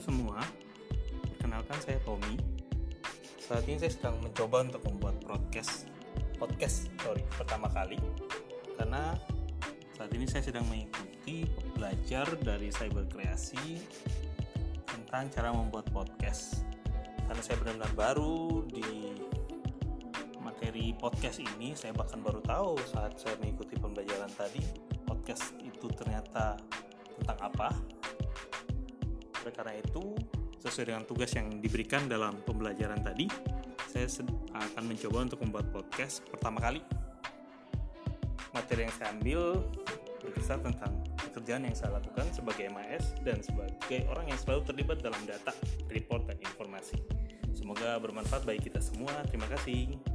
semua, perkenalkan saya Tommy. Saat ini saya sedang mencoba untuk membuat podcast, podcast sorry pertama kali, karena saat ini saya sedang mengikuti belajar dari cyber kreasi tentang cara membuat podcast. Karena saya benar-benar baru di materi podcast ini, saya bahkan baru tahu saat saya mengikuti pembelajaran tadi, podcast itu ternyata tentang apa oleh karena itu, sesuai dengan tugas yang diberikan dalam pembelajaran tadi, saya akan mencoba untuk membuat podcast pertama kali. Materi yang saya ambil berkisar tentang pekerjaan yang saya lakukan sebagai MAS dan sebagai orang yang selalu terlibat dalam data, report, dan informasi. Semoga bermanfaat bagi kita semua. Terima kasih.